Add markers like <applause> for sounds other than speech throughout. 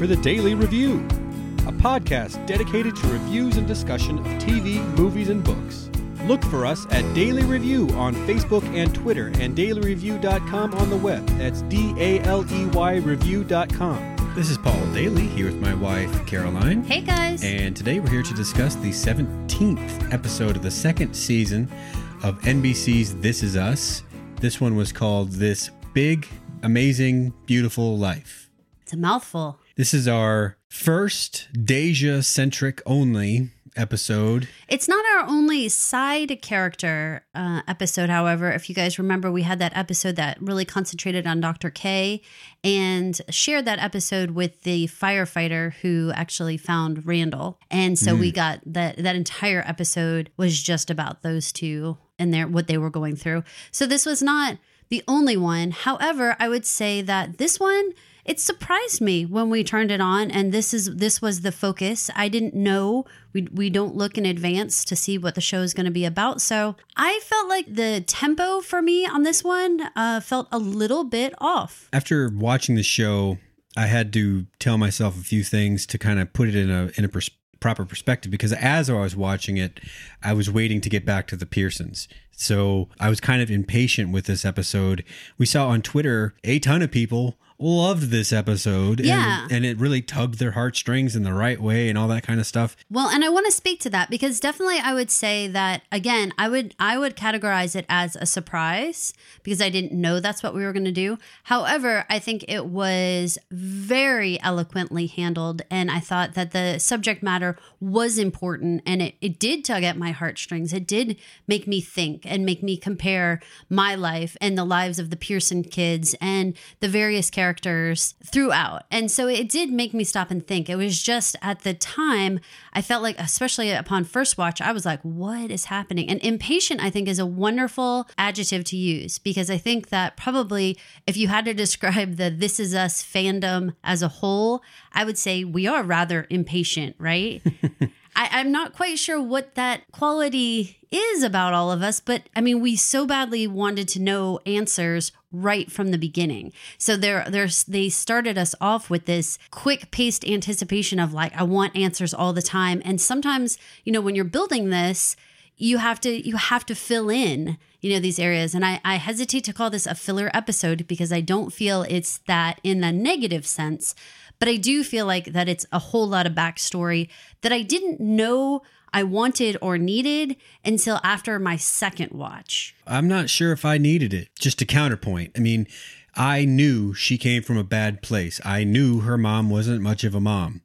for the Daily Review, a podcast dedicated to reviews and discussion of TV, movies, and books. Look for us at Daily Review on Facebook and Twitter and dailyreview.com on the web. That's D A L E Y review.com. This is Paul Daly here with my wife, Caroline. Hey guys. And today we're here to discuss the 17th episode of the second season of NBC's This Is Us. This one was called This Big, Amazing, Beautiful Life. It's a mouthful. This is our first Deja centric only episode. It's not our only side character uh, episode, however. If you guys remember, we had that episode that really concentrated on Dr. K and shared that episode with the firefighter who actually found Randall. And so we got that that entire episode was just about those two and their what they were going through. So this was not the only one. However, I would say that this one it surprised me when we turned it on and this is this was the focus i didn't know we, we don't look in advance to see what the show is going to be about so i felt like the tempo for me on this one uh, felt a little bit off After watching the show, I had to tell myself a few things to kind of put it in a in a pers- proper perspective because as I was watching it, I was waiting to get back to the Pearsons. So I was kind of impatient with this episode. We saw on Twitter a ton of people loved this episode Yeah. and, and it really tugged their heartstrings in the right way and all that kind of stuff. Well, and I want to speak to that because definitely I would say that again, I would I would categorize it as a surprise because I didn't know that's what we were going to do. However, I think it was very eloquently handled and I thought that the subject matter was important and it, it did tug at my heartstrings. It did make me think and make me compare my life and the lives of the Pearson kids and the various characters throughout. And so it did make me stop and think. It was just at the time, I felt like, especially upon first watch, I was like, what is happening? And impatient, I think, is a wonderful adjective to use because I think that probably if you had to <laughs> describe the This Is Us fandom as a whole, I would say we are rather impatient, right? <laughs> I, I'm not quite sure what that quality is about all of us, but I mean, we so badly wanted to know answers right from the beginning. So there, there's they started us off with this quick paced anticipation of like, I want answers all the time. And sometimes, you know, when you're building this, you have to you have to fill in you know these areas and I, I hesitate to call this a filler episode because i don't feel it's that in a negative sense but i do feel like that it's a whole lot of backstory that i didn't know i wanted or needed until after my second watch I'm not sure if I needed it. Just a counterpoint. I mean, I knew she came from a bad place. I knew her mom wasn't much of a mom.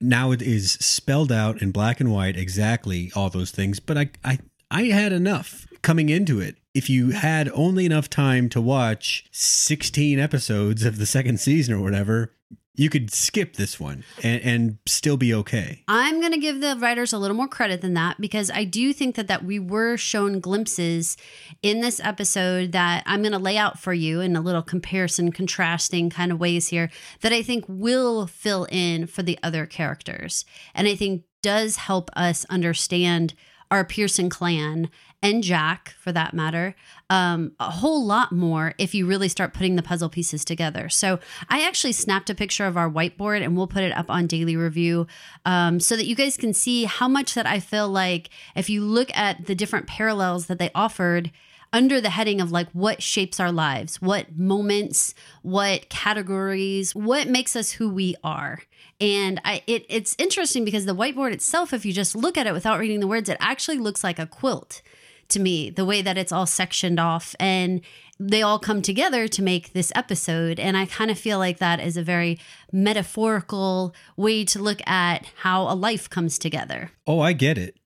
Now it is spelled out in black and white exactly all those things, but I I I had enough coming into it. If you had only enough time to watch 16 episodes of the second season or whatever, you could skip this one and, and still be okay. I'm going to give the writers a little more credit than that because I do think that that we were shown glimpses in this episode that I'm going to lay out for you in a little comparison contrasting kind of ways here that I think will fill in for the other characters and I think does help us understand our Pearson clan and Jack, for that matter, um, a whole lot more if you really start putting the puzzle pieces together. So I actually snapped a picture of our whiteboard and we'll put it up on Daily Review um, so that you guys can see how much that I feel like if you look at the different parallels that they offered under the heading of like what shapes our lives, what moments, what categories, what makes us who we are. And I it it's interesting because the whiteboard itself, if you just look at it without reading the words, it actually looks like a quilt to me, the way that it's all sectioned off and they all come together to make this episode. And I kind of feel like that is a very metaphorical way to look at how a life comes together. Oh, I get it.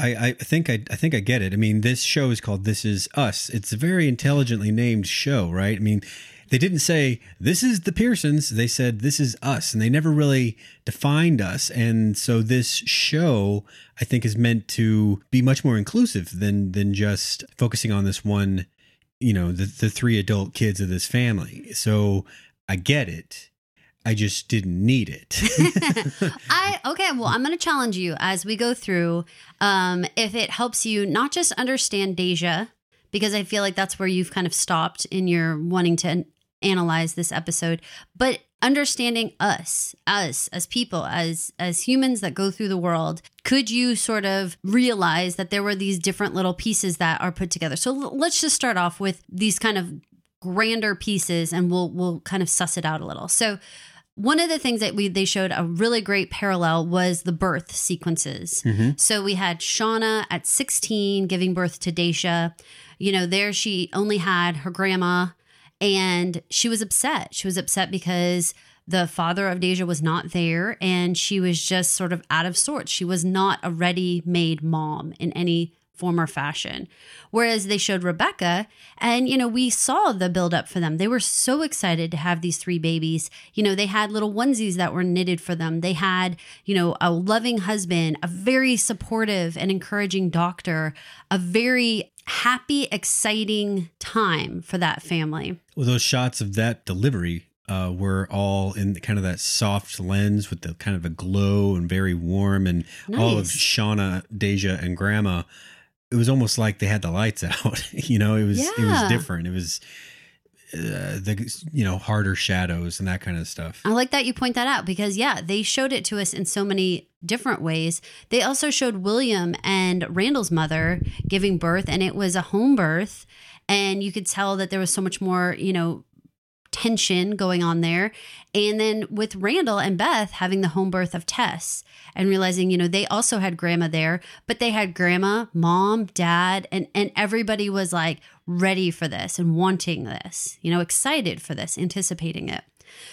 I, I think I, I think I get it. I mean, this show is called This Is Us. It's a very intelligently named show, right? I mean, they didn't say this is the Pearsons. They said this is us, and they never really defined us. And so this show, I think, is meant to be much more inclusive than than just focusing on this one, you know, the the three adult kids of this family. So I get it. I just didn't need it. <laughs> I okay, well, I'm going to challenge you as we go through um if it helps you not just understand Deja because I feel like that's where you've kind of stopped in your wanting to analyze this episode, but understanding us, us as people, as as humans that go through the world, could you sort of realize that there were these different little pieces that are put together? So l- let's just start off with these kind of grander pieces and we'll we'll kind of suss it out a little. So one of the things that we they showed a really great parallel was the birth sequences. Mm-hmm. So we had Shauna at 16 giving birth to Deja. You know, there she only had her grandma and she was upset. She was upset because the father of Deja was not there and she was just sort of out of sorts. She was not a ready made mom in any form or fashion. Whereas they showed Rebecca, and you know, we saw the build up for them. They were so excited to have these three babies. You know, they had little onesies that were knitted for them. They had, you know, a loving husband, a very supportive and encouraging doctor, a very happy, exciting time for that family. Well, those shots of that delivery uh, were all in kind of that soft lens with the kind of a glow and very warm, and all of Shauna, Deja, and Grandma. It was almost like they had the lights <laughs> out. you know, it was it was different. It was uh, the you know harder shadows and that kind of stuff. I like that you point that out because, yeah, they showed it to us in so many different ways. They also showed William and Randall's mother giving birth, and it was a home birth. And you could tell that there was so much more, you know, tension going on there. And then with Randall and Beth having the home birth of Tess and realizing, you know, they also had grandma there, but they had grandma, mom, dad, and and everybody was like ready for this and wanting this, you know, excited for this, anticipating it.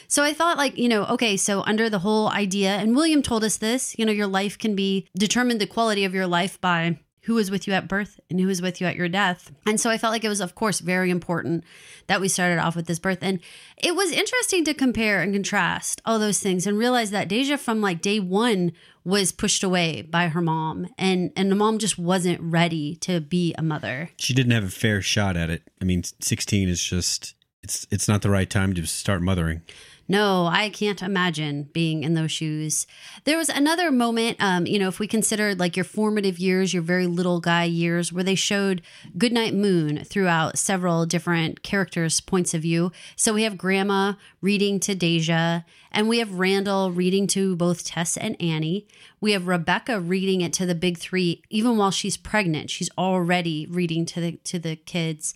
So I thought, like, you know, okay, so under the whole idea, and William told us this, you know, your life can be determined the quality of your life by who was with you at birth and who was with you at your death. And so I felt like it was, of course, very important that we started off with this birth. And it was interesting to compare and contrast all those things and realize that Deja from like day one was pushed away by her mom and and the mom just wasn't ready to be a mother. She didn't have a fair shot at it. I mean, sixteen is just it's it's not the right time to start mothering. No, I can't imagine being in those shoes. There was another moment, um, you know, if we consider like your formative years, your very little guy years, where they showed Goodnight Moon throughout several different characters' points of view. So we have Grandma reading to Deja, and we have Randall reading to both Tess and Annie. We have Rebecca reading it to the big three, even while she's pregnant. She's already reading to the to the kids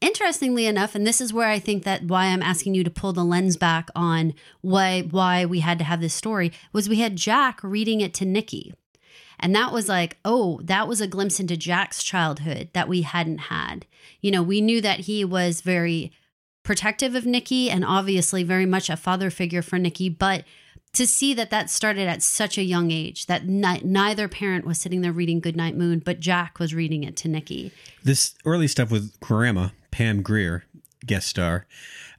interestingly enough and this is where i think that why i'm asking you to pull the lens back on why why we had to have this story was we had jack reading it to nicky. And that was like oh that was a glimpse into jack's childhood that we hadn't had. You know we knew that he was very protective of nicky and obviously very much a father figure for nicky but to see that that started at such a young age that ni- neither parent was sitting there reading goodnight moon but jack was reading it to nicky This early stuff with Grandma Pam Grier, guest star,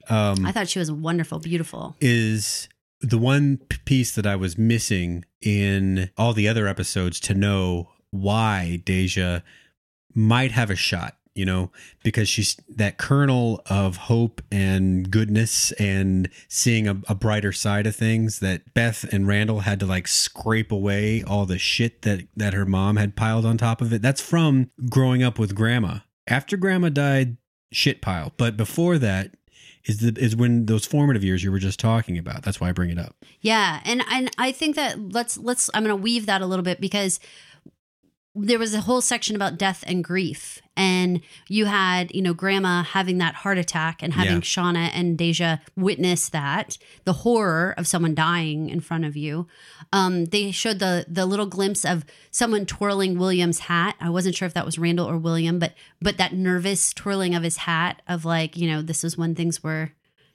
um, I thought she was wonderful, beautiful. is the one piece that I was missing in all the other episodes to know why Deja might have a shot, you know, because she's that kernel of hope and goodness and seeing a, a brighter side of things that Beth and Randall had to like scrape away all the shit that, that her mom had piled on top of it. That's from growing up with grandma. After grandma died, shit pile. But before that, is the is when those formative years you were just talking about. That's why I bring it up. Yeah, and and I think that let's let's I'm going to weave that a little bit because there was a whole section about death and grief and you had you know grandma having that heart attack and having Yeah. shauna and deja witness that the horror of someone dying in front of you um, they showed the the little glimpse of someone twirling william's hat i wasn't sure if that was randall or william but but that nervous twirling of his hat of like you know this is when things were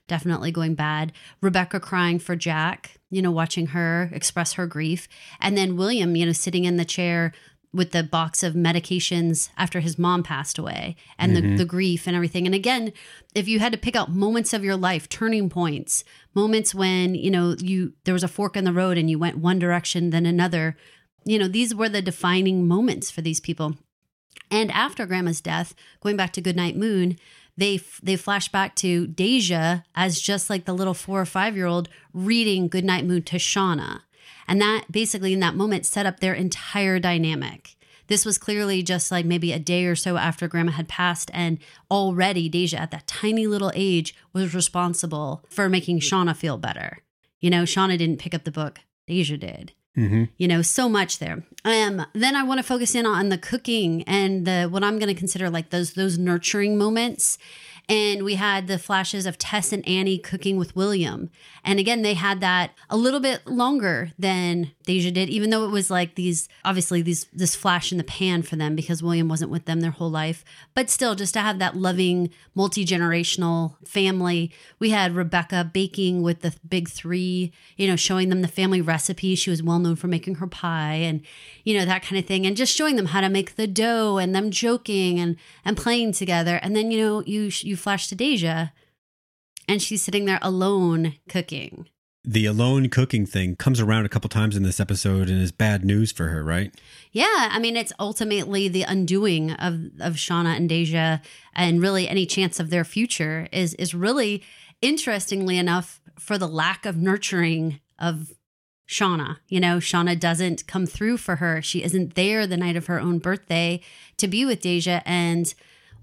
definitely going bad. Rebecca crying for Jack, you know, watching her express her grief. And then William, you know, sitting in the chair with the box of medications after his mom passed away and the, mm-hmm. the grief and everything. And again, if you had to pick out moments of your life, turning points, moments when, you know, you there was a fork in the road and you went one direction, then another, you know, these were the defining moments for these people. And after Grandma's death, going back to Goodnight Moon, they they flash back to Deja as just like the little four or five year old reading Goodnight Moon to Shauna, and that basically in that moment set up their entire dynamic. this was clearly just like maybe a day or so after grandma had passed. And already Deja, at that tiny little age, was responsible for making Shauna feel better. You know, Shauna didn't pick up the book, Deja did. Mm-hmm. You know, so much there. Um, then I want to focus in on the cooking and the what I'm going to consider like those those nurturing moments and we had the flashes of Tess and Annie cooking with William. And again, they had that a little bit longer than Deja did, even though it was like these obviously these this flash in the pan for them because William wasn't with them their whole life. But still, just to have that loving multi-generational family. We had Rebecca baking with the big three, you know, showing them the family recipe. She was well known for making her pie and, you know, that kind of thing. And just showing them how to make the dough and them joking and and playing together. And then, you know, you you flash to Deja and she's sitting there alone cooking. The alone cooking thing comes around a couple times in this episode and is bad news for her, right? Yeah, I mean it's ultimately the undoing of of Shauna and Deja and really any chance of their future is is really interestingly enough for the lack of nurturing of Shauna. You know, Shauna doesn't come through for her. She isn't there the night of her own birthday to be with Deja and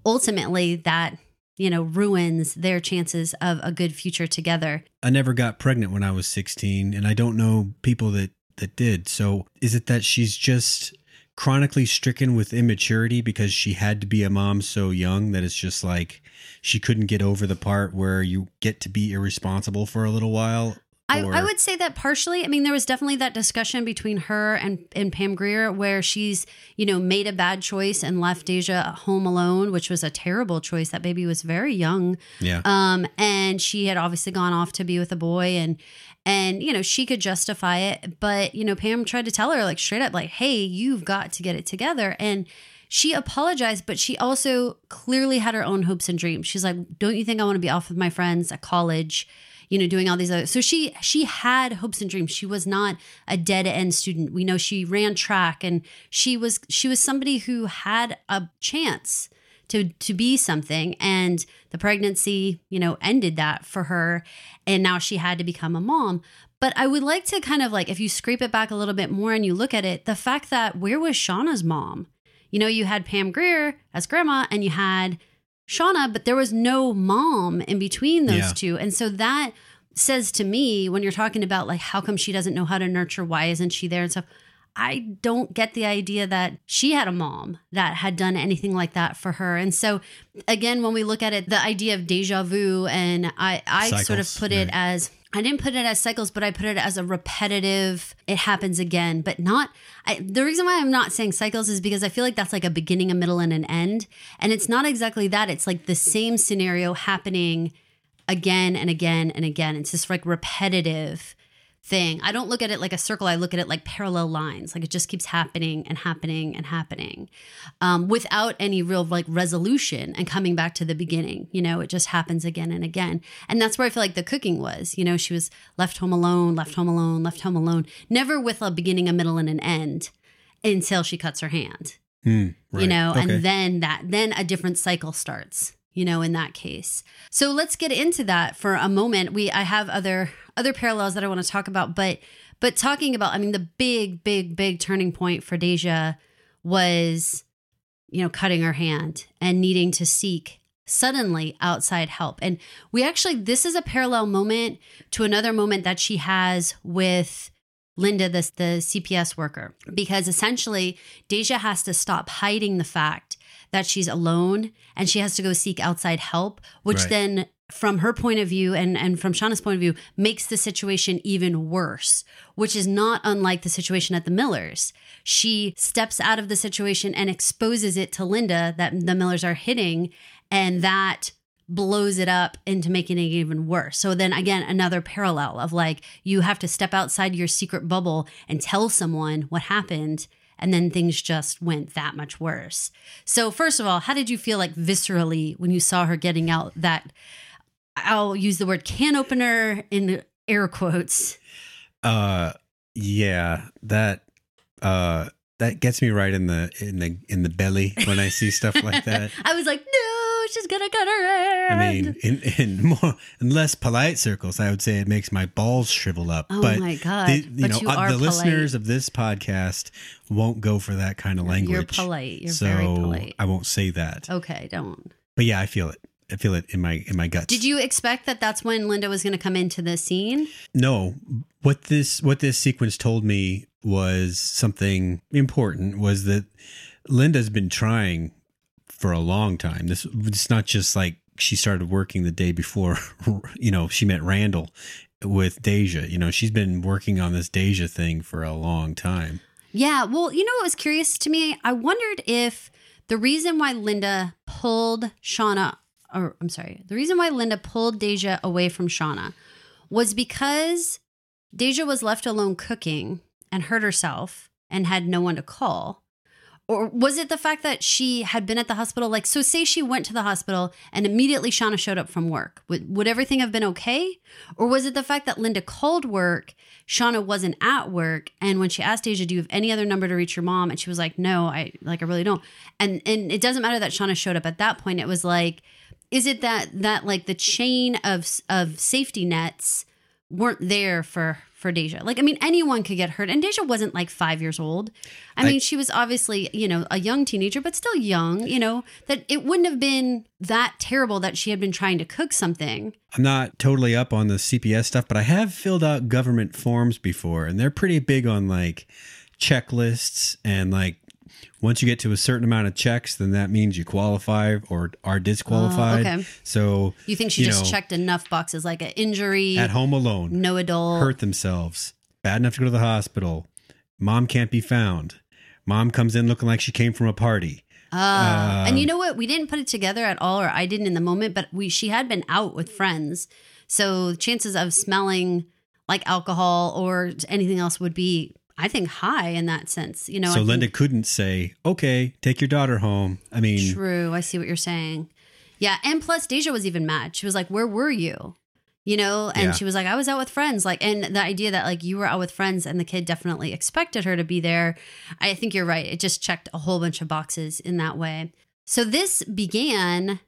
ultimately that you know, ruins their chances of a good future together. I never got pregnant when I was 16 and I don't know people that that did. So, is it that she's just chronically stricken with immaturity because she had to be a mom so young that it's just like she couldn't get over the part where you get to be irresponsible for a little while I, I, would say that partially. I mean, there was definitely that discussion between her and, and Pam Grier where she's, you know, made a bad choice and left Deja home alone, which was a terrible choice. That baby was very young. Yeah. Um, and she had obviously gone off to be with a boy and and you know, she could justify it, but you know, Pam tried to tell her like straight up, like, hey, you've got to get it together. And she apologized, but she also clearly had her own hopes and dreams. She's like, Don't you think I want to be off with my friends at college? You know, doing all these other. So she she had hopes and dreams. She was not a dead end student. We know she ran track and she was she was somebody who had a chance to to be something and the pregnancy, you know, ended that for her and now she had to become a mom. But I would like to kind of like if you scrape it back a little bit more and you look at it, the fact that where was Shauna's mom? You know, you had Pam Grier as grandma and you had Shauna, but there was no mom in between those yeah. two. And so that says to me when you're talking about like how come she doesn't know how to nurture, why isn't she there and stuff. I don't get the idea that she had a mom that had done anything like that for her. And so again, when we look at it, the idea of deja vu and I I Cycles, sort of put right. it as I didn't put it as cycles, but I put it as a repetitive, it happens again, but not. I, the reason why I'm not saying cycles is because I feel like that's like a beginning, a middle, and an end. And it's not exactly that. It's like the same scenario happening again and again and again. It's just like repetitive thing. I don't look at it like a circle. I look at it like parallel lines. Like it just keeps happening and happening and happening um, without any real like resolution and coming back to the beginning. You know, it just happens again and again. And that's where I feel like the cooking was. You know, she was left home alone, left home alone, left home alone, never with a beginning, a middle, and an end until she cuts her hand. Mm, right. You know, okay. and then that, then a different cycle starts you know in that case. So let's get into that for a moment. We i have other other parallels that i want to talk about but but talking about i mean the big big big turning point for deja was you know cutting her hand and needing to seek suddenly outside help. And we actually this is a parallel moment to another moment that she has with Linda, the, the CPS worker, because essentially Deja has to stop hiding the fact that she's alone and she has to go seek outside help, which right. then from her point of view and, and from Shauna's point of view makes the situation even worse, which is not unlike the situation at the Millers. She steps out of the situation and exposes it to Linda that the Millers are hitting, and that blows it up into making it even worse. So then again, another parallel of like you have to step outside your secret bubble and tell someone what happened and then things just went that much worse. So, first of all, how did you feel like viscerally when you saw her getting out that I'll use the word can opener in the air quotes? Uh yeah, that uh that gets me right in the in the in the belly when I see stuff like <laughs> that. I was like, she's gonna cut her hair. I mean, in, in more in less polite circles, I would say it makes my balls shrivel up. Oh but my God. the- you But know, you uh, the listeners of this podcast won't go for that kind of language. You're polite. You're so very polite. I won't say that. okay, don't. But yeah, I feel it. I feel it in my in my guts. Did you expect that that's when Linda was gonna come into the scene? No, what this what this sequence told me was something important. Was that Linda's been trying for a long time. This it's not just like she started working the day before. <laughs> You know, she met Randall with Deja. You know, she's been working on this Deja thing for a long time. Yeah, well, you know what was curious to me? I wondered if the reason why Linda pulled Shauna, or I'm sorry, the reason why Linda pulled Deja away from Shauna was because Deja was left alone cooking and hurt herself and had no one to call. Or was it the fact that she had been at the hospital? Like, so say she went to the hospital and immediately Shauna showed up from work. Would, would everything have been okay? Or was it the fact that Linda called work, Shauna wasn't at work, and when she asked asia "Do you have any other number to reach your mom?" and she was like, "No, I like I really don't." And and it doesn't matter that Shauna showed up at that point. It was like, is it that that like the chain of of safety nets weren't there for for Deja? Like, I mean, anyone could get hurt, and Deja wasn't like five years old. I, I- mean, she was obviously you know a young teenager, but still young. You know that it wouldn't have been that terrible that she had been trying to cook something. I'm not totally up on the CPS stuff, but I have filled out government forms before, and they're pretty big on like checklists and like once you get to a certain amount of checks, then that means you qualify or are disqualified. Oh, okay. So You think she You just know, checked enough boxes like an injury, at home alone, no adult. hurt themselves, bad enough to go to the hospital, mom can't be found, mom comes in looking like she came from a party. Ah, and you Um, know what? We didn't put it together at all, or I didn't in the moment. But we she had been out with friends, so chances of smelling like alcohol or anything else would be, I think, high in that sense. You know, I so think- Linda couldn't say, "Okay, take your daughter home." I mean, True. I see what you're saying. Yeah. And plus, Deja was even mad. She was like, Where were you? You know, and Yeah. she was like, I was out with friends. Like, and the idea that like you were out with friends and the kid definitely expected her to be there. I think you're right. It just checked a whole bunch of boxes in that way. So this began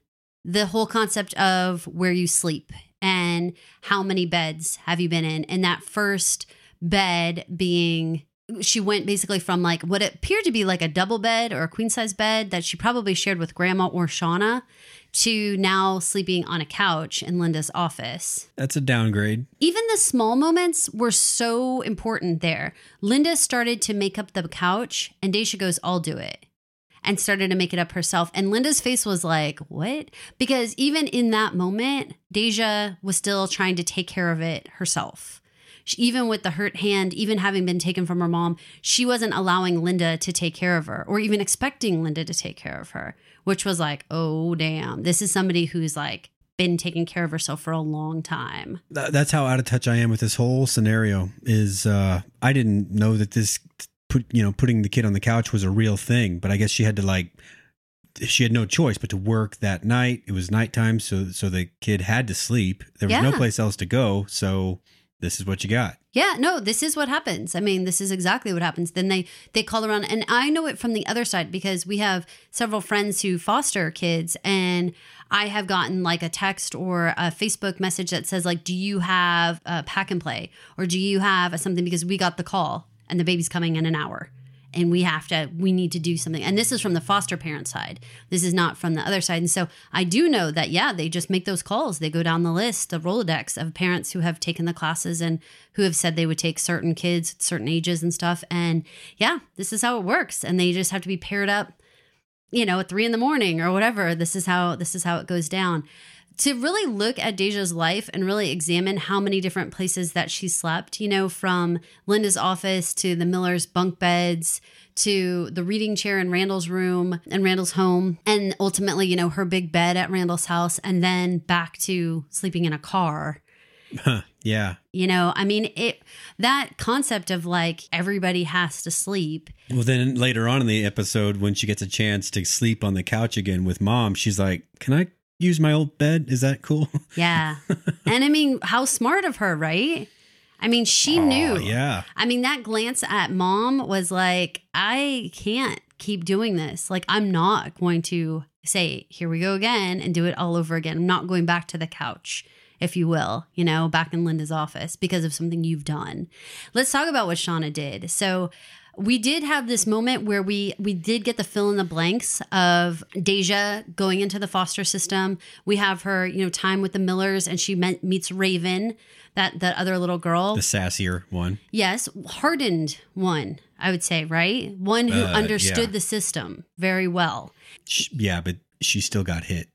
the whole concept of where you sleep and how many beds have you been in. And that first bed being she went basically from like what appeared to be like a double bed or a queen size bed that she probably shared with grandma or Shauna to now sleeping on a couch in Linda's office. that's a downgrade. Even the small moments were so important there. Linda started to make up the couch, and Deja goes, I'll do it. And started to make it up herself. And Linda's face was like, What? Because even in that moment, Deja was still trying to take care of it herself. She, even with the hurt hand, even having been taken from her mom, she wasn't allowing Linda to take care of her or even expecting Linda to take care of her, which was like, oh, damn. This is somebody who's like been taking care of herself for a long time. That's how out of touch I am with this whole scenario. Is uh, I didn't know that this put you know putting the kid on the couch was a real thing, but I guess she had to like she had no choice but to work that night. It was nighttime, so so the kid had to sleep. There was no place else to go, so this is what you got. Yeah, no, this is what happens. I mean, this is exactly what happens. Then they they call around and I know it from the other side because we have several friends who foster kids and I have gotten like a text or a Facebook message that says like do you have a pack and play or do you have something because we got the call and the baby's coming in an hour and we have to we need to do something. And this is from the foster parent side. This is not from the other side. And so i do know that yeah they just make those calls. They go down the list of rolodex of parents who have taken the classes and who have said they would take certain kids at certain ages and stuff. And yeah this is how it works. And they just have to be paired up you know at three in the morning or whatever. This is how this is how it goes down to really look at Deja's life and really examine how many different places that she slept, you know, from Linda's office to the Miller's bunk beds to the reading chair in Randall's room and Randall's home, and ultimately, you know, her big bed at Randall's house, and then back to sleeping in a car. yeah. You know, I mean, it that concept of like everybody has to sleep. Well, then later on in the episode, when she gets a chance to sleep on the couch again with mom, she's like, "Can I use my old bed? Is that cool?" <laughs> Yeah. and I mean, how smart of her, right? I mean, she knew. Oh, yeah. I mean, that glance at mom was like, I can't keep doing this. Like, I'm not going to say, here we go again and do it all over again. I'm not going back to the couch, if you will, you know, back in Linda's office because of something you've done. Let's talk about what Shauna did. So, we did have this moment where we we did get the fill in the blanks of Deja going into the foster system. We have her, you know, time with the Millers, and she met, meets Raven, that that other little girl, the sassier one. Yes, hardened one, I would say, right? One who Uh, understood yeah. the system very well. Sh yeah, but she still got hit.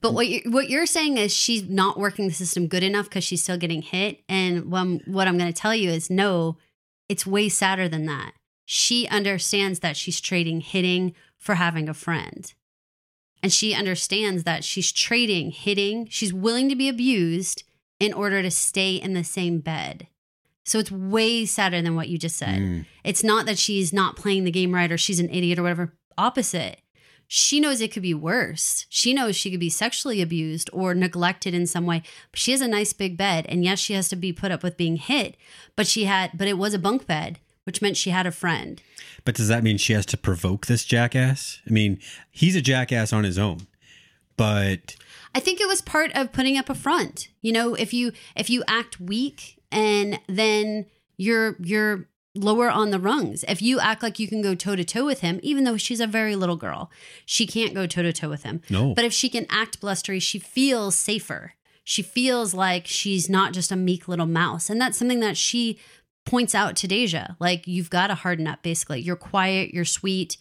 But what you what you're saying is she's not working the system good enough because she's still getting hit. And what I'm, what I'm going to tell you is no, it's way sadder than that. She understands that she's trading hitting for having a friend. And she understands that she's trading hitting. She's willing to be abused in order to stay in the same bed. So it's way sadder than what you just said. Mm. It's not that she's not playing the game right or she's an idiot or whatever. Opposite. She knows it could be worse. She knows she could be sexually abused or neglected in some way. But she has a nice big bed. And yes, she has to be put up with being hit, but she had, but it was a bunk bed, which meant she had a friend. But does that mean she has to provoke this jackass? I mean, he's a jackass on his own, but I think it was part of putting up a front. You know, if you if you act weak and then you're you're lower on the rungs. If you act like you can go toe to toe with him, even though she's a very little girl, she can't go toe to toe with him. no. But if she can act blustery, she feels safer. She feels like she's not just a meek little mouse. And that's something that she points out to Deja. Like, you've got to harden up, basically. You're quiet, you're sweet,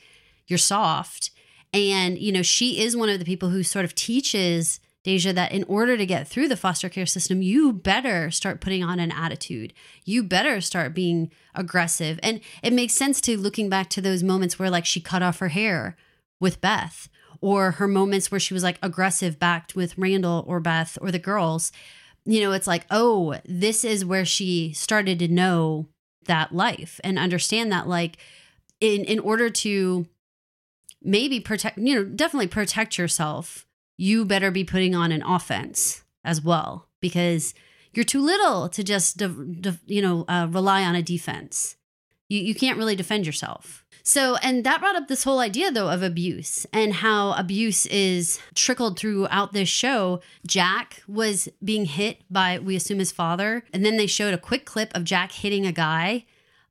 you're soft. And, you know, she is one of the people who sort of teaches Deja that in order to get through the foster care system, you better start putting on an attitude. You better start being aggressive. And it makes sense to looking back to those moments where, like, she cut off her hair with Beth, or her moments where she was like aggressive backed with Randall or Beth or the girls. You know, it's like, oh, this is where she started to know that life and understand that, like, in in order to maybe protect, you know, definitely protect yourself, you better be putting on an offense as well because you're too little to just, de- de- you know, uh, rely on a defense. You, you can't really defend yourself. So, and that brought up this whole idea, though, of abuse and how abuse is trickled throughout this show. Jack was being hit by, we assume, his father. And then they showed a quick clip of Jack hitting a guy.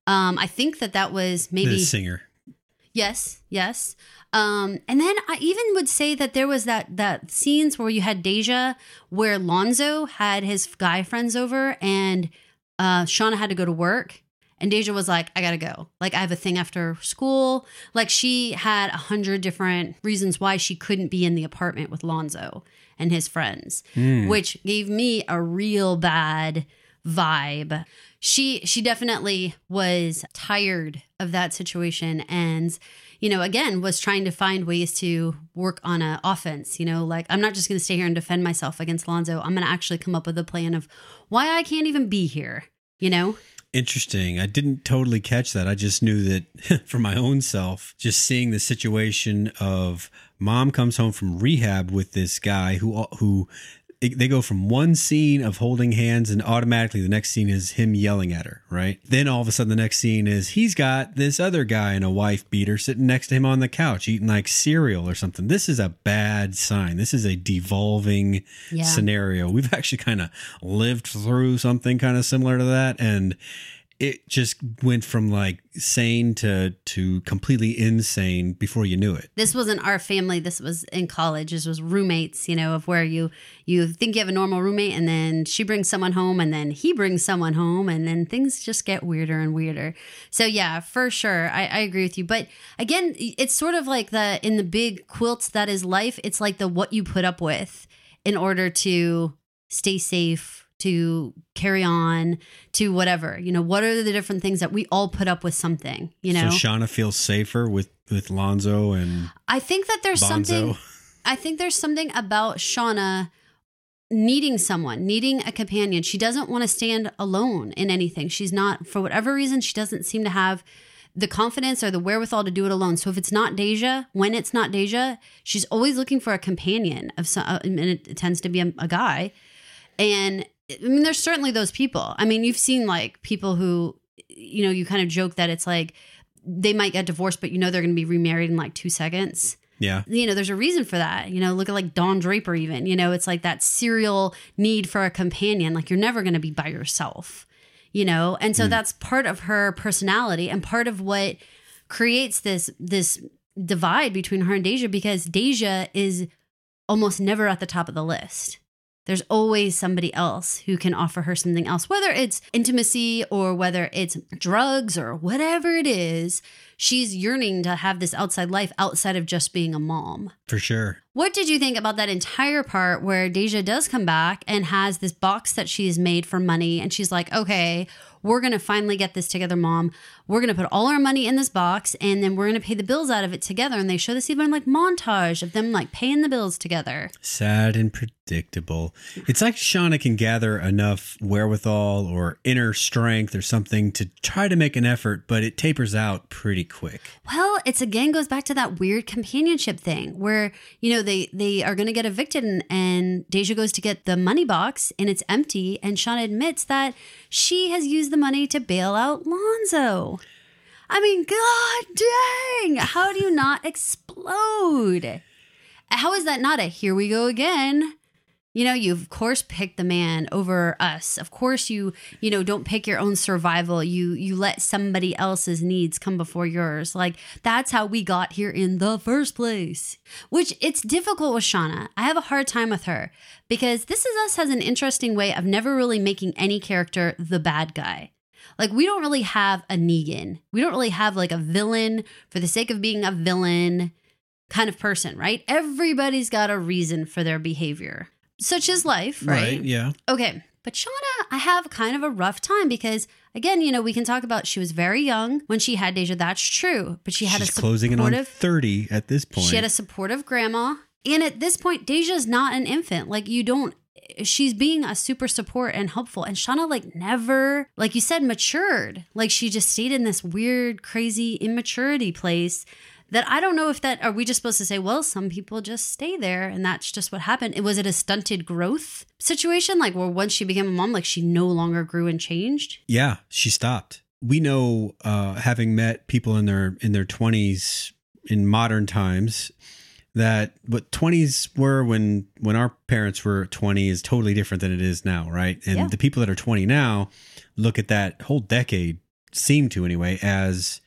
Um, I think that that was maybe. the singer. Yes, yes. Um, and then I even would say that there was that that scenes where you had Deja, where Lonzo had his guy friends over, and uh, Shauna had to go to work, and Deja was like, "I gotta go. Like I have a thing after school." Like she had a hundred different reasons why she couldn't be in the apartment with Lonzo and his friends, Hmm. which gave me a real bad vibe she she definitely was tired of that situation and you know again was trying to find ways to work on a offense you know like i'm not just going to stay here and defend myself against lonzo i'm going to actually come up with a plan of why i can't even be here you know Interesting. I didn't totally catch that. I just knew that <laughs> for my own self, just seeing the situation of mom comes home from rehab with this guy who who they go from one scene of holding hands and automatically the next scene is him yelling at her, right? Then all of a sudden the next scene is he's got this other guy and a wife beater sitting next to him on the couch eating like cereal or something. This is a bad sign. This is a devolving Yeah. scenario. We've <laughs> actually kind of lived through something kind of similar to that and it just went from like sane to to completely insane before you knew it. this wasn't our family. This was in college. This was roommates you know of where you you think you have a normal roommate and then she brings someone home and then he brings someone home and then things just get weirder and weirder. So yeah for sure. I, I agree with you. But again it's sort of like the in the big quilts that is life it's like the what you put up with in order to stay safe to carry on to whatever you know what are the different things that we all put up with something you know So Shauna feels safer with with Lonzo and I think that there's something. I think there's something about Shauna needing someone, needing a companion. She doesn't want to stand alone in anything. She's not, for whatever reason, she doesn't seem to have the confidence or the wherewithal to do it alone. So if it's not Deja, when it's not Deja, she's always looking for a companion of some, uh, and it tends to be a, a guy. And I mean, there's certainly those people. I mean, you've seen like people who, you know, you kind of joke that it's like they might get divorced, but you know they're going to be remarried in like two seconds. Yeah. You know, there's a reason for that. You know, look at like Don Draper, even. You know, it's like that serial need for a companion. Like you're never going to be by yourself, you know? And so hmm. that's part of her personality and part of what creates this, this, divide between her and Deja because Deja is almost never at the top of the list there's always somebody else who can offer her something else, whether it's intimacy or whether it's drugs or whatever it is. She's yearning to have this outside life outside of just being a mom. For sure. What did you think about that entire part where Deja does come back and has this box that she's made for money? And she's like, okay, we're going to finally get this together, mom. We're going to put all our money in this box and then we're going to pay the bills out of it together. And they show this even like montage of them like paying the bills together. Sad and predictable. It's like Shauna can gather enough wherewithal or inner strength or something to try to make an effort, but it tapers out pretty quick. Well, it's again goes back to that weird companionship thing where, you know, they they are going to get evicted and, and Deja goes to get the money box and it's empty and Shauna admits that she has used the money to bail out Lonzo. I mean, god dang, how do you not explode? How is that not a here we go again? You know, you of course pick the man over us. Of course you, you know, don't pick your own survival. You you let somebody else's needs come before yours. Like that's how we got here in the first place. Which it's difficult with Shauna. I have a hard time with her because This Is Us has an interesting way of never really making any character the bad guy. Like we don't really have a Negan. We don't really have like a villain for the sake of being a villain kind of person, right? Everybody's got a reason for their behavior such is life, right? Right, yeah. Okay. But Shauna, I have kind of a rough time because, again, you know, we can talk about she was very young when she had Deja. That's true. But she had She's a closing in on 30 at this point. she had a supportive grandma. And at this point, Deja's not an infant. Like, you don't, she's being a super support and helpful. And Shauna, like, never, like you said, matured. Like, she just stayed in this weird, crazy immaturity place that I don't know if that are we just supposed to say, well, some people just stay there and that's just what happened. It was it a stunted growth situation, like where once she became a mom, like she no longer grew and changed? yeah, she stopped. We know, uh, having met people in their in their twenties in modern times, that what twenties were when when our parents were twenty is totally different than it is now, right? And Yeah. the people that are twenty now look at that whole decade, seem to anyway, as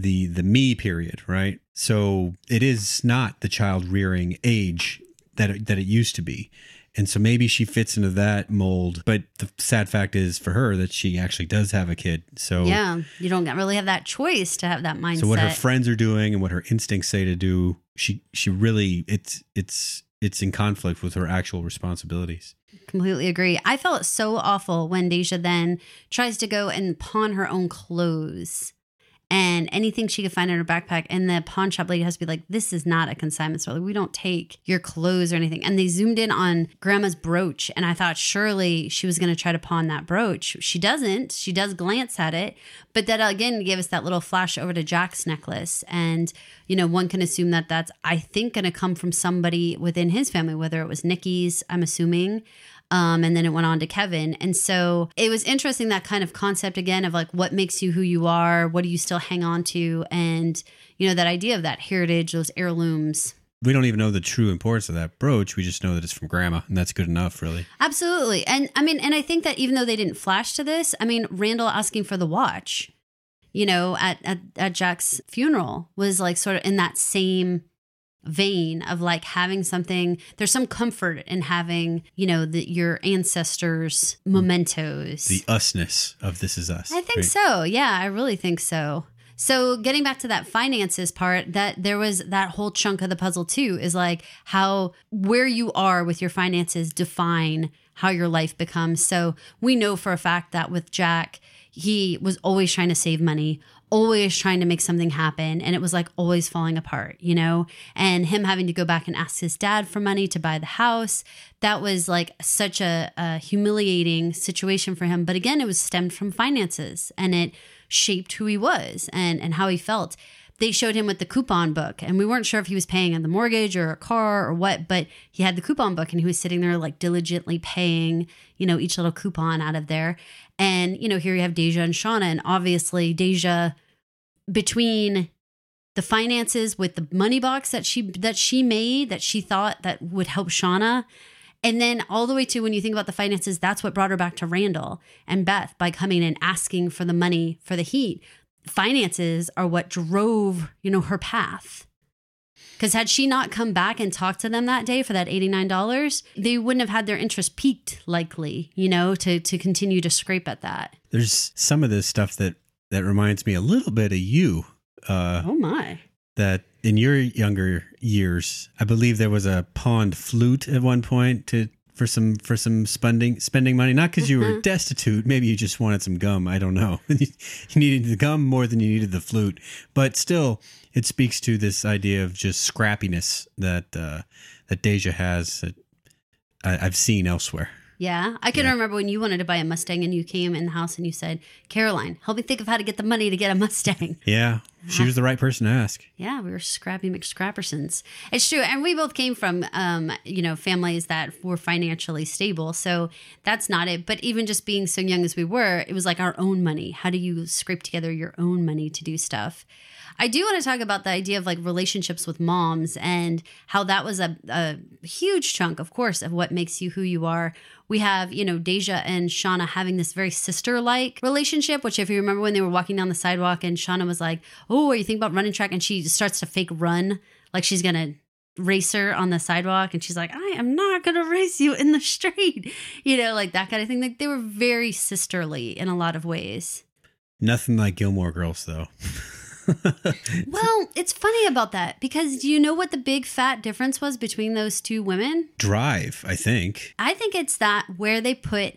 the the me period, right? So it is not the child rearing age that it, that it used to be. And so maybe she fits into that mold, but the sad fact is for her that she actually does have a kid. So Yeah. You don't really have that choice to have that mindset. so what her friends are doing and what her instincts say to do, she she really it's it's it's in conflict with her actual responsibilities. Completely agree. I felt so awful when Deja then tries to go and pawn her own clothes and anything she could find in her backpack. And the pawn shop lady has to be like, This is not a consignment store. Like, we don't take your clothes or anything. And they zoomed in on grandma's brooch. And I thought surely she was going to try to pawn that brooch. She doesn't. She does glance at it. But that again gave us that little flash over to Jack's necklace. And, you know, one can assume that that's, I think, going to come from somebody within his family, whether it was Nicky's, I'm assuming. Um, and then it went on to Kevin. And so it was interesting that kind of concept again of like what makes you who you are, what do you still hang on to, and you know that idea of that heritage, those heirlooms. We don't even know the true importance of that brooch. We just know that it's from grandma, and that's good enough, really. Absolutely. And I mean, and I think that even though they didn't flash to this, I mean, Randall asking for the watch, you know, at at, at Jack's funeral was like sort of in that same vein of like having something there's some comfort in having you know the, your ancestors mementos The usness of this is us. I think right? so. Yeah, I really think so. So getting back to that finances part, that there was that whole chunk of the puzzle too is like how where you are with your finances define how your life becomes. So we know for a fact that with Jack, he was always trying to save money, always trying to make something happen, and it was like always falling apart, you know? And him having to go back and ask his dad for money to buy the house, that was like such a, a humiliating situation for him. But again, it was stemmed from finances and it shaped who he was and, and how he felt. They showed him with the coupon book, and we weren't sure if he was paying on the mortgage or a car or what, but he had the coupon book and he was sitting there like diligently paying, you know, each little coupon out of there. And, you know, here you have Deja and Shauna, and obviously Deja between the finances with the money box that she that she made that she thought that would help Shauna and then all the way to when you think about the finances that's what brought her back to Randall and Beth by coming and asking for the money for the heat finances are what drove you know her path because had she not come back and talked to them that day for that $89 they wouldn't have had their interest piqued likely you know to to continue to scrape at that There's some of this stuff that that reminds me a little bit of you. Uh, oh my that in your younger years, I believe there was a pawned flute at one point to for some for some spending spending money. Not because you were Mhm. destitute, maybe you just wanted some gum. I don't know. <laughs> you needed the gum more than you needed the flute, but still, it speaks to this idea of just scrappiness that uh, that Deja has that I, I've seen elsewhere. Yeah, I can Yeah. remember when you wanted to buy a Mustang and you came in the house and you said, "Caroline, help me think of how to get the money to get a Mustang." <laughs> Yeah, she was the right person to ask. Yeah, we were scrappy McScrappersons. It's true, and we both came from, um, you know, families that were financially stable. So that's not it. But even just being so young as we were, it was like our own money. How do you scrape together your own money to do stuff? I do want to talk about the idea of like relationships with moms and how that was a, a huge chunk, of course, of what makes you who you are. We have, you know, Deja and Shauna having this very sister like relationship, which, if you remember when they were walking down the sidewalk and Shauna was like, Oh, are you thinking about running track? And she starts to fake run like she's going to race her on the sidewalk. And she's like, I am not going to race you in the street, <laughs> you know, like that kind of thing. Like they were very sisterly in a lot of ways. Nothing like Gilmore Girls, though. <laughs> <laughs> Well, it's funny about that because do you know what the big fat difference was between those two women? Drive, I think. I think it's that where they put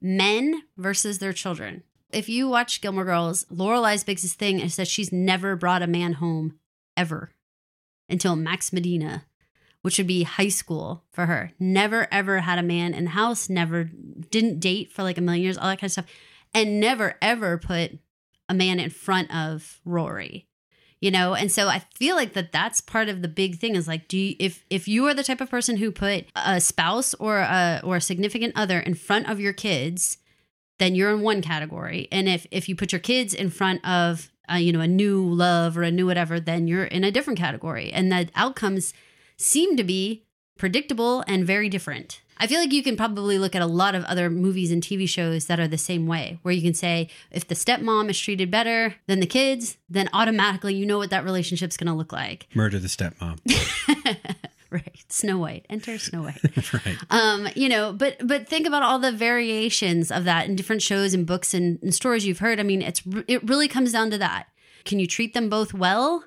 men versus their children. If you watch Gilmore Girls, Lorelai's biggest thing is that she's never brought a man home ever until Max Medina, which would be high school for her. Never ever had a man in the house, never didn't date for like a million years, all that kind of stuff, and never ever put a man in front of Rory. You know, and so I feel like that that's part of the big thing is like, do you, if if you are the type of person who put a spouse or a or a significant other in front of your kids, then you're in one category, and if if you put your kids in front of uh, you know a new love or a new whatever, then you're in a different category, and the outcomes seem to be predictable and very different. I feel like you can probably look at a lot of other movies and TV shows that are the same way, where you can say if the stepmom is treated better than the kids, then automatically you know what that relationship's going to look like. Murder the stepmom. <laughs> right. Snow White. Enter Snow White. <laughs> right. um, you know, but but think about all the variations of that in different shows and books and, and stories you've heard. I mean, it's it really comes down to that. Can you treat them both well?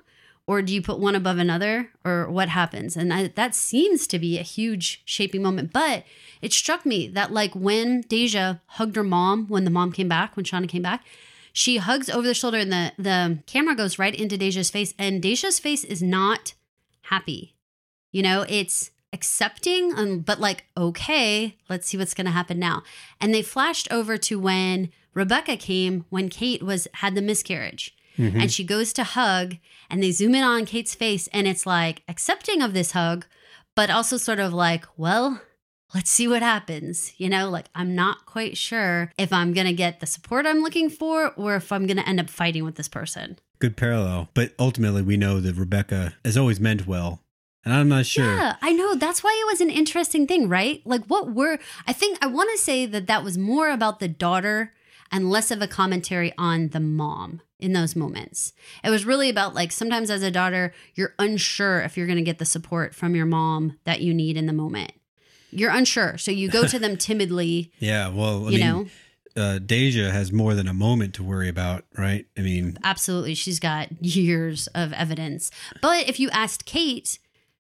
Or do you put one above another, or what happens? And I, that seems to be a huge shaping moment. But it struck me that, like, when Deja hugged her mom when the mom came back, when Shauna came back, she hugs over the shoulder, and the the camera goes right into Deja's face, and Deja's face is not happy. You know, it's accepting, um, but like, okay, let's see what's going to happen now. And they flashed over to when Rebecca came when Kate was had the miscarriage Mhm. and she goes to hug and they zoom in on Kate's face and it's like accepting of this hug but also sort of like well let's see what happens you know like I'm not quite sure if I'm going to get the support I'm looking for or if I'm going to end up fighting with this person Good parallel. But ultimately, we know that Rebecca has always meant well. And I'm not sure. Yeah, I know. That's why it was an interesting thing, right? Like, what were, I think I want to say that that was more about the daughter and less of a commentary on the mom in those moments. It was really about like sometimes as a daughter, you're unsure if you're going to get the support from your mom that you need in the moment. You're unsure. So you go to them <laughs> timidly, Yeah. Well, I you mean, know? uh, Deja has more than a moment to worry about, right? I mean, Absolutely. She's got years of evidence. But if you asked Kate,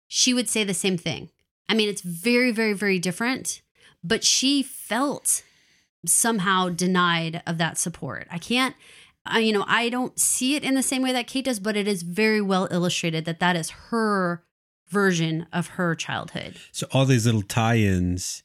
she would say the same thing. I mean, it's very, very, very different, but she felt somehow denied of that support. I can't, I, you know, I don't see it in the same way that Kate does, but it is very well illustrated that that is her version of her childhood. so all these little tie ins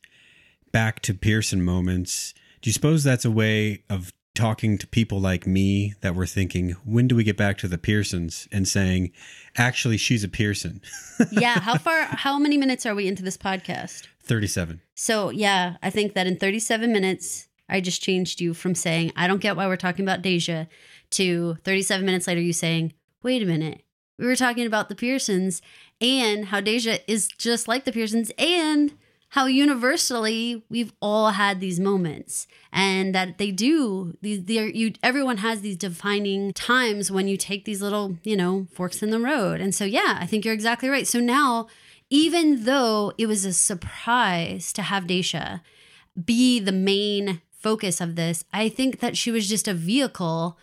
back to Pearson moments. Do you suppose that's a way of talking to people like me that were thinking, when do we get back to the Pearsons and saying, actually, she's a Pearson? <laughs> Yeah. How far, how many minutes are we into this podcast? 37. So, yeah, I think that in 37 minutes, I just changed you from saying, I don't get why we're talking about Deja to 37 minutes later you saying, wait a minute, we were talking about the Pearsons and how Deja is just like the Pearsons and how universally we've all had these moments and that they do these you everyone has these defining times when you take these little you know forks in the road. And so yeah i think you're exactly right. So now even though it was a surprise to have Deja be the main focus of this, I think that she was just a vehicle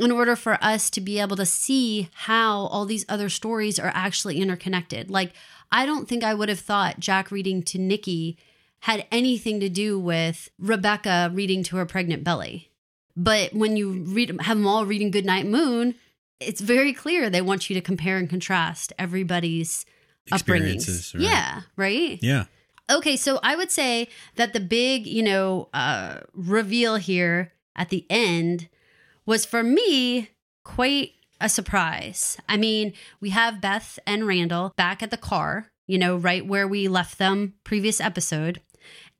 in order for us to be able to see how all these other stories are actually interconnected. Like, I don't think I would have thought Jack reading to Nicky had anything to do with Rebecca reading to her pregnant belly. But when you read have them all reading Goodnight Moon, it's very clear they want you to compare and contrast everybody's upbringings. Right? Yeah, right? Yeah. Okay, so I would say that the big, you know, uh, reveal here at the end was for me quite a surprise. I mean, we have Beth and Randall back at the car, you know, right where we left them previous episode,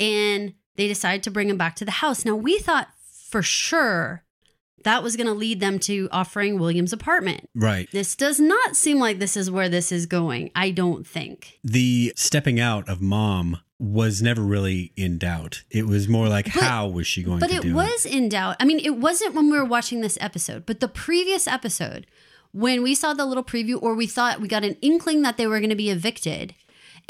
and they decide to bring him back to the house. Now, we thought for sure that was going to lead them to offering William's apartment. Right. This does not seem like this is where this is going. I don't think. The stepping out of mom was never really in doubt. It was more like but, how was she going to be? but it was in doubt. I mean, it wasn't when we were watching this episode, but the previous episode when we saw the little preview or we thought we got an inkling that they were going to be evicted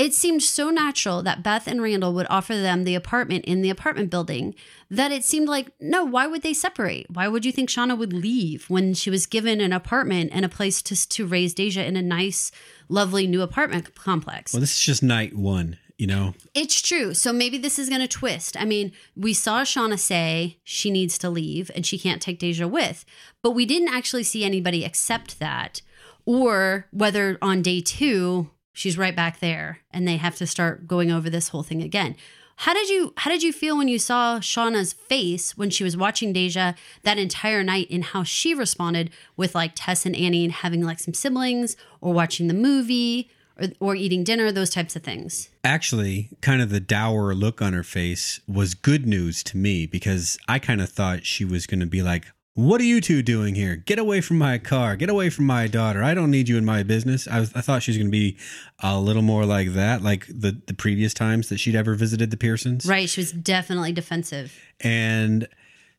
it seemed so natural that Beth and Randall would offer them the apartment in the apartment building that it seemed like, no, why would they separate? Why would you think Shauna would leave when she was given an apartment and a place to, to raise Deja in a nice, lovely new apartment complex? Well, this is just night one you know? It's true. So maybe this is going to twist. I mean, we saw Shauna say she needs to leave and she can't take Deja with, but we didn't actually see anybody accept that or whether on day two she's right back there and they have to start going over this whole thing again. How did you how did you feel when you saw Shauna's face when she was watching Deja that entire night and how she responded with like Tess and Annie and having like some siblings or watching the movie or, or eating dinner, those types of things? Actually, kind of the dour look on her face was good news to me because I kind of thought she was going to be like, what are you two doing here? Get away from my car. Get away from my daughter. I don't need you in my business. I, was, I thought she was going to be a little more like that, like the, the previous times that she'd ever visited the Pearsons. Right. She was definitely defensive. And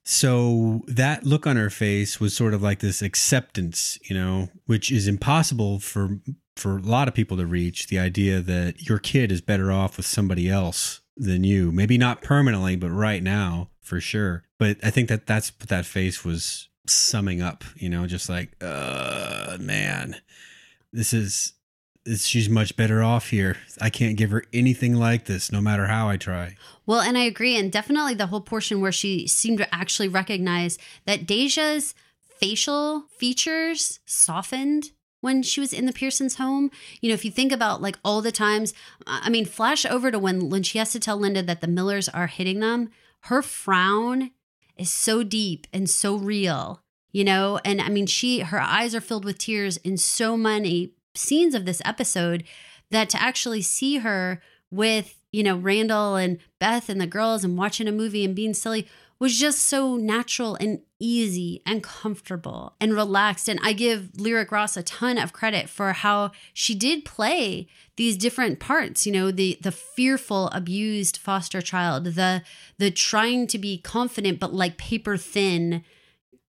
so that look on her face was sort of like this acceptance, you know, which is impossible for for a lot of people to reach. The idea that your kid is better off with somebody else than you. Maybe not permanently, but right now for sure. But I think that that's what that face was summing up, you know, just like, uh, man, this is, this, she's much better off here. I can't give her anything like this, no matter how I try. Well, and I agree. And definitely the whole portion where she seemed to actually recognize that Deja's facial features softened when she was in the Pearsons' home. You know, if you think about like all the times, I mean, flash over to when when she has to tell Linda that the Millers are hitting them. Her frown is so deep and so real, you know. And I mean, she her eyes are filled with tears in so many scenes of this episode that to actually see her with you know Randall and Beth and the girls and watching a movie and being silly was just so natural and easy and comfortable and relaxed. And I give Lyric Ross a ton of credit for how she did play these different parts, you know, the the fearful, abused foster child, the the trying to be confident but like paper thin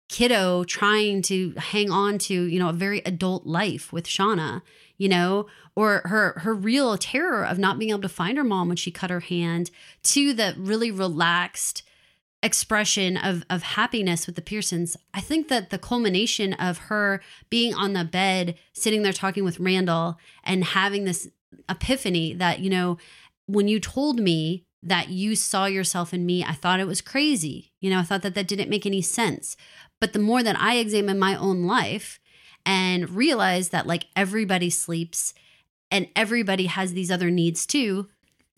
kiddo trying to hang on to, you know, a very adult life with Shauna, you know, or her her real terror of not being able to find her mom when she cut her hand to the really relaxed expression of of happiness with the Pearsons. I think that the culmination of her being on the bed, sitting there talking with Randall and having this epiphany that, you know, when you told me that you saw yourself in me, I thought it was crazy. You know, I thought that that didn't make any sense. But the more that I examine my own life and realize that like everybody sleeps and everybody has these other needs too,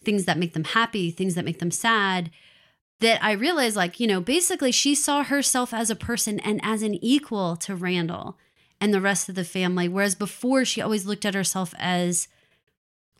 things that make them happy, things that make them sad, that I realized, like, you know, basically she saw herself as a person and as an equal to Randall and the rest of the family. Whereas before she always looked at herself as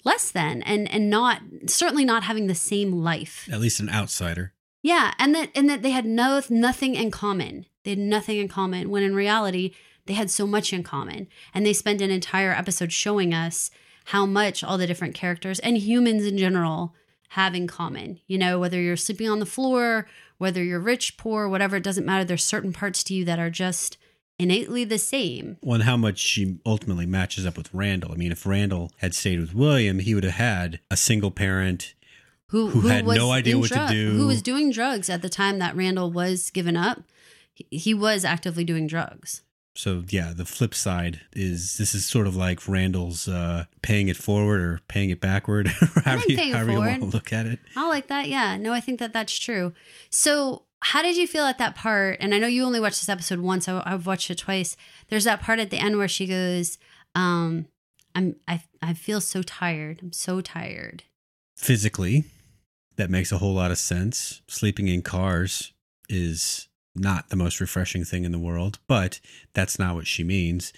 less than and and not certainly not having the same life. At least an outsider. Yeah. And that and that they had no nothing in common. They had nothing in common, when in reality, they had so much in common. And they spend an entire episode showing us how much all the different characters and humans in general have in common. You know, whether you're sleeping on the floor, whether you're rich, poor, whatever, it doesn't matter. There's certain parts to you that are just innately the same. Well, and how much she ultimately matches up with Randall. I mean, if Randall had stayed with William, he would have had a single parent Who, Who had was no idea what to do. Who was doing drugs at the time that Randall was given up. He was actively doing drugs. So yeah, the flip side is this is sort of like Randall's uh, paying it forward or paying it backward, <laughs> however, you, however you want to look at it. I like that. Yeah. No, I think that that's true. So, how did you feel at that part? And I know you only watched this episode once. I, I've watched it twice. There's that part at the end where she goes, um, "I'm I I feel so tired. I'm so tired." Physically, that makes a whole lot of sense. Sleeping in cars is not the most refreshing thing in the world, but that's not what she means.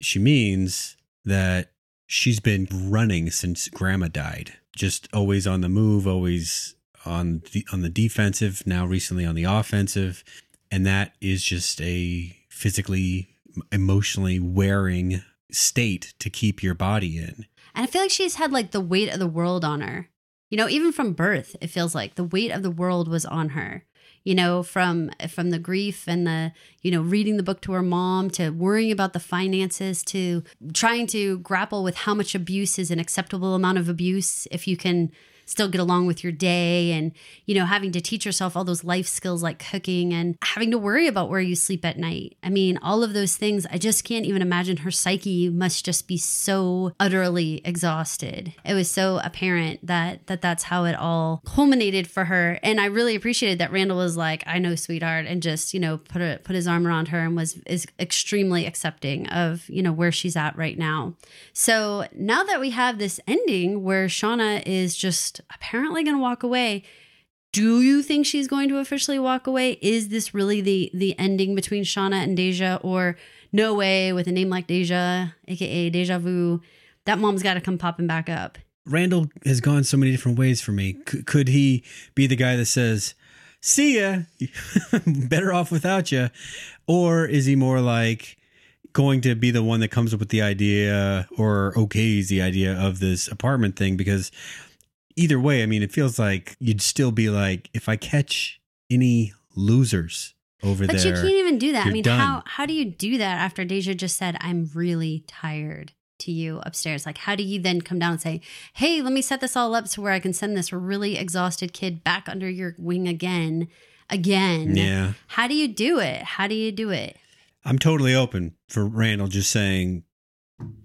She means that she's been running since grandma died, just always on the move, always on the on the defensive, now recently on the offensive, and that is just a physically emotionally wearing state to keep your body in. And I feel like she's had like the weight of the world on her. You know, even from birth, it feels like the weight of the world was on her. You know, from from the grief and the, you know, reading the book to her mom to worrying about the finances to trying to grapple with how much abuse is an acceptable amount of abuse if you can still get along with your day and you know having to teach yourself all those life skills like cooking and having to worry about where you sleep at night. I mean all of those things i just can't even imagine her psyche must just be so utterly exhausted. It was so apparent that that that's how it all culminated for her. And i really appreciated that randall was like i know sweetheart and just you know put a put his arm around her and was is extremely accepting of you know where she's at right now. So now that we have this ending where Shauna is just apparently going to walk away, do you think she's going to officially walk away? Is this really the the ending between Shauna and Deja, or no way with a name like Deja, aka Deja Vu, that mom's got to come popping back up? Randall has gone so many different ways for me. C- could he be the guy that says, "See ya, <laughs> better off without you," or is he more like going to be the one that comes up with the idea or okays the idea of this apartment thing? Because either way, I mean, it feels like you'd still be like, if I catch any losers over But there, but you can't even do that. I mean, done. how how do you do that after Deja just said, "I'm really tired"? To you upstairs, like how do you then come down and say, "Hey, let me set this all up so where I can send this really exhausted kid back under your wing again, again"? yeah. How do you do it? How do you do it? I'm totally open for Randall just saying,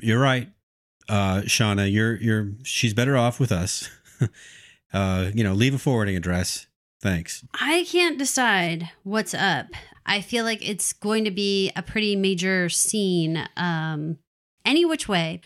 "You're right, uh, Shauna. You're you're she's better off with us. <laughs> uh, you know, leave a forwarding address. Thanks." I can't decide what's up. I feel like it's going to be a pretty major scene, um, any which way.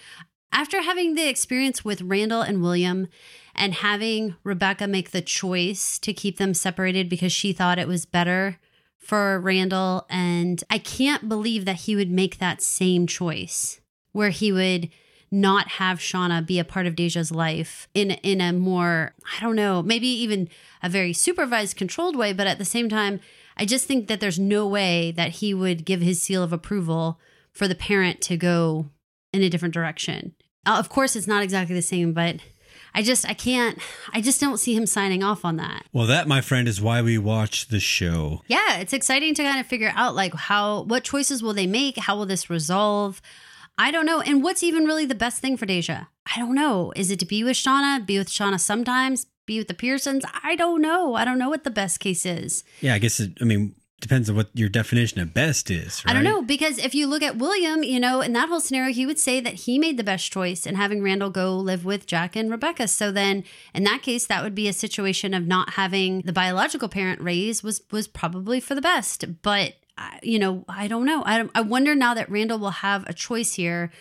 After having the experience with Randall and William and having Rebecca make the choice to keep them separated because she thought it was better for Randall, and I can't believe that he would make that same choice where he would not have Shauna be a part of Deja's life in in a more I don't know maybe even a very supervised controlled way but at the same time I just think that there's no way that he would give his seal of approval for the parent to go in a different direction. Uh, of course it's not exactly the same but I just I can't I just don't see him signing off on that. Well, that, my friend, is why we watch the show. Yeah, it's exciting to kind of figure out like how what choices will they make? How will this resolve? I don't know. And what's even really the best thing for Deja? I don't know. Is it to be with Shauna? Be with Shauna sometimes? Be with the Pearsons? I don't know. I don't know what the best case is. Yeah, I guess. It, I mean, depends on what your definition of best is. I don't know because if you look at William, you know, in that whole scenario, he would say that he made the best choice in having Randall go live with Jack and Rebecca. So then, in that case, that would be a situation of not having the biological parent raised was was probably for the best. But I- you know, I don't know. I I wonder now that Randall will have a choice here.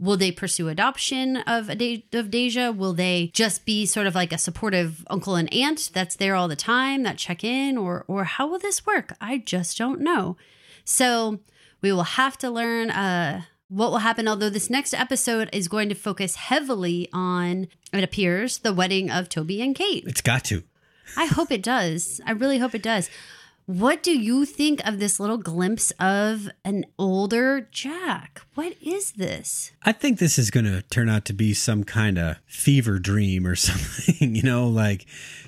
Will they pursue adoption of a De- of Deja? Will they just be sort of like a supportive uncle and aunt that's there all the time that check in, or or how will this work? I just don't know. So we will have to learn uh, what will happen. Although this next episode is going to focus heavily on, it appears, the wedding of Toby and Kate. It's got to. I hope it does. I really hope it does. What do you think of this little glimpse of an older Jack? What is this? I think this is going to turn out to be some kind of fever dream or <laughs> something, you know, like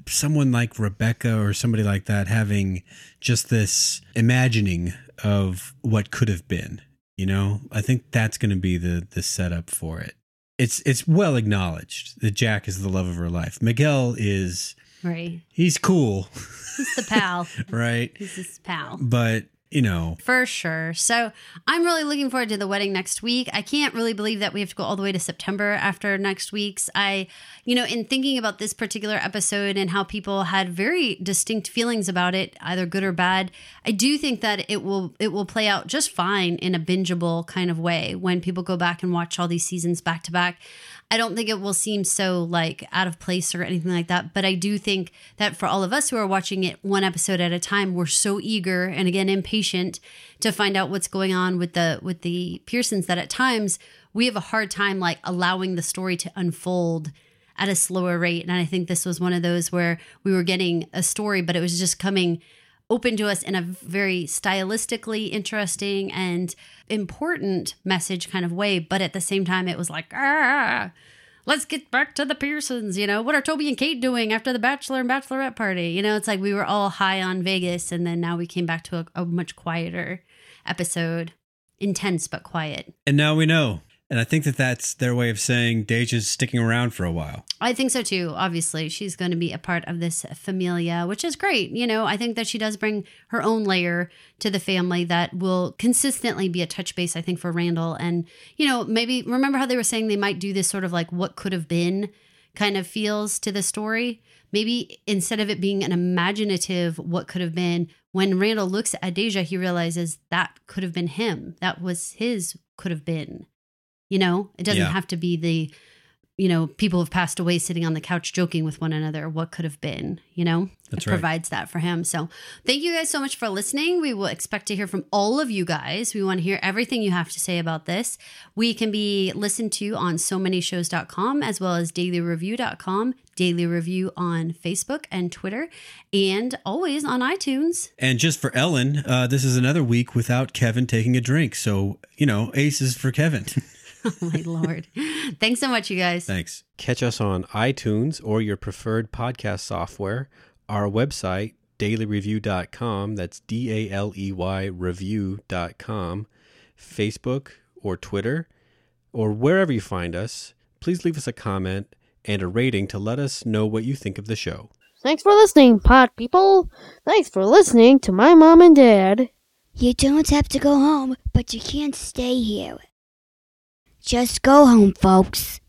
someone like Rebecca or somebody like that having just this imagining of what could have been, you know? I think that's going to be the the setup for it. It's it's well acknowledged that Jack is the love of her life. Miguel is Right. he's cool, He's the pal. <laughs> right? He's his pal. But, you know, For sure. So I'm really looking forward to the wedding next week. I can't really believe that we have to go all the way to September after next week's. I, you know, in thinking about this particular episode and how people had very distinct feelings about it, either good or bad, I do think that it will it will play out just fine in a bingeable kind of way when people go back and watch all these seasons back to back. I don't think it will seem so like out of place or anything like that. But I do think that for all of us who are watching it one episode at a time, we're so eager and again impatient to find out what's going on with the with the Pearsons that at times we have a hard time like allowing the story to unfold at a slower rate. And I think this was one of those where we were getting a story, but it was just coming open to us in a very stylistically interesting and important message kind of way. But at the same time, it was like, ah, let's get back to the Pearsons. You know, what are Toby and Kate doing after the Bachelor and Bachelorette party? You know, it's like we were all high on Vegas, and then now we came back to a, a much quieter episode, intense but quiet. and now we know. And I think that that's their way of saying Deja's sticking around for a while. I think so too. Obviously, she's going to be a part of this familia, which is great. You know, I think that she does bring her own layer to the family that will consistently be a touch base, I think, for Randall. And, you know, maybe remember how they were saying they might do this sort of like what could have been kind of feels to the story? Maybe instead of it being an imaginative what could have been, when Randall looks at Deja, he realizes that could have been him. That was his could have been. You know, it doesn't Yeah. have to be the you know, people have passed away sitting on the couch joking with one another. What could have been, you know? That's it right. provides that for him. So thank you guys so much for listening. We will expect to hear from all of you guys. We want to hear everything you have to say about this. We can be listened to on so many shows.com as well as daleyreview.com, Daley Review on Facebook and Twitter, and always on iTunes. And just for Ellen, uh, this is another week without Kevin taking a drink. So, you know, aces for Kevin. <laughs> Oh <laughs> my lord. Thanks so much, you guys. Thanks. Catch us on iTunes or your preferred podcast software, our website, daleyreview.com, that's D A L E Y review.com, Facebook or Twitter, or wherever you find us. Please leave us a comment and a rating to let us know what you think of the show. Thanks for listening, pod people. Thanks for listening to my mom and dad. You don't have to go home, but you can't stay here. Just go home, folks.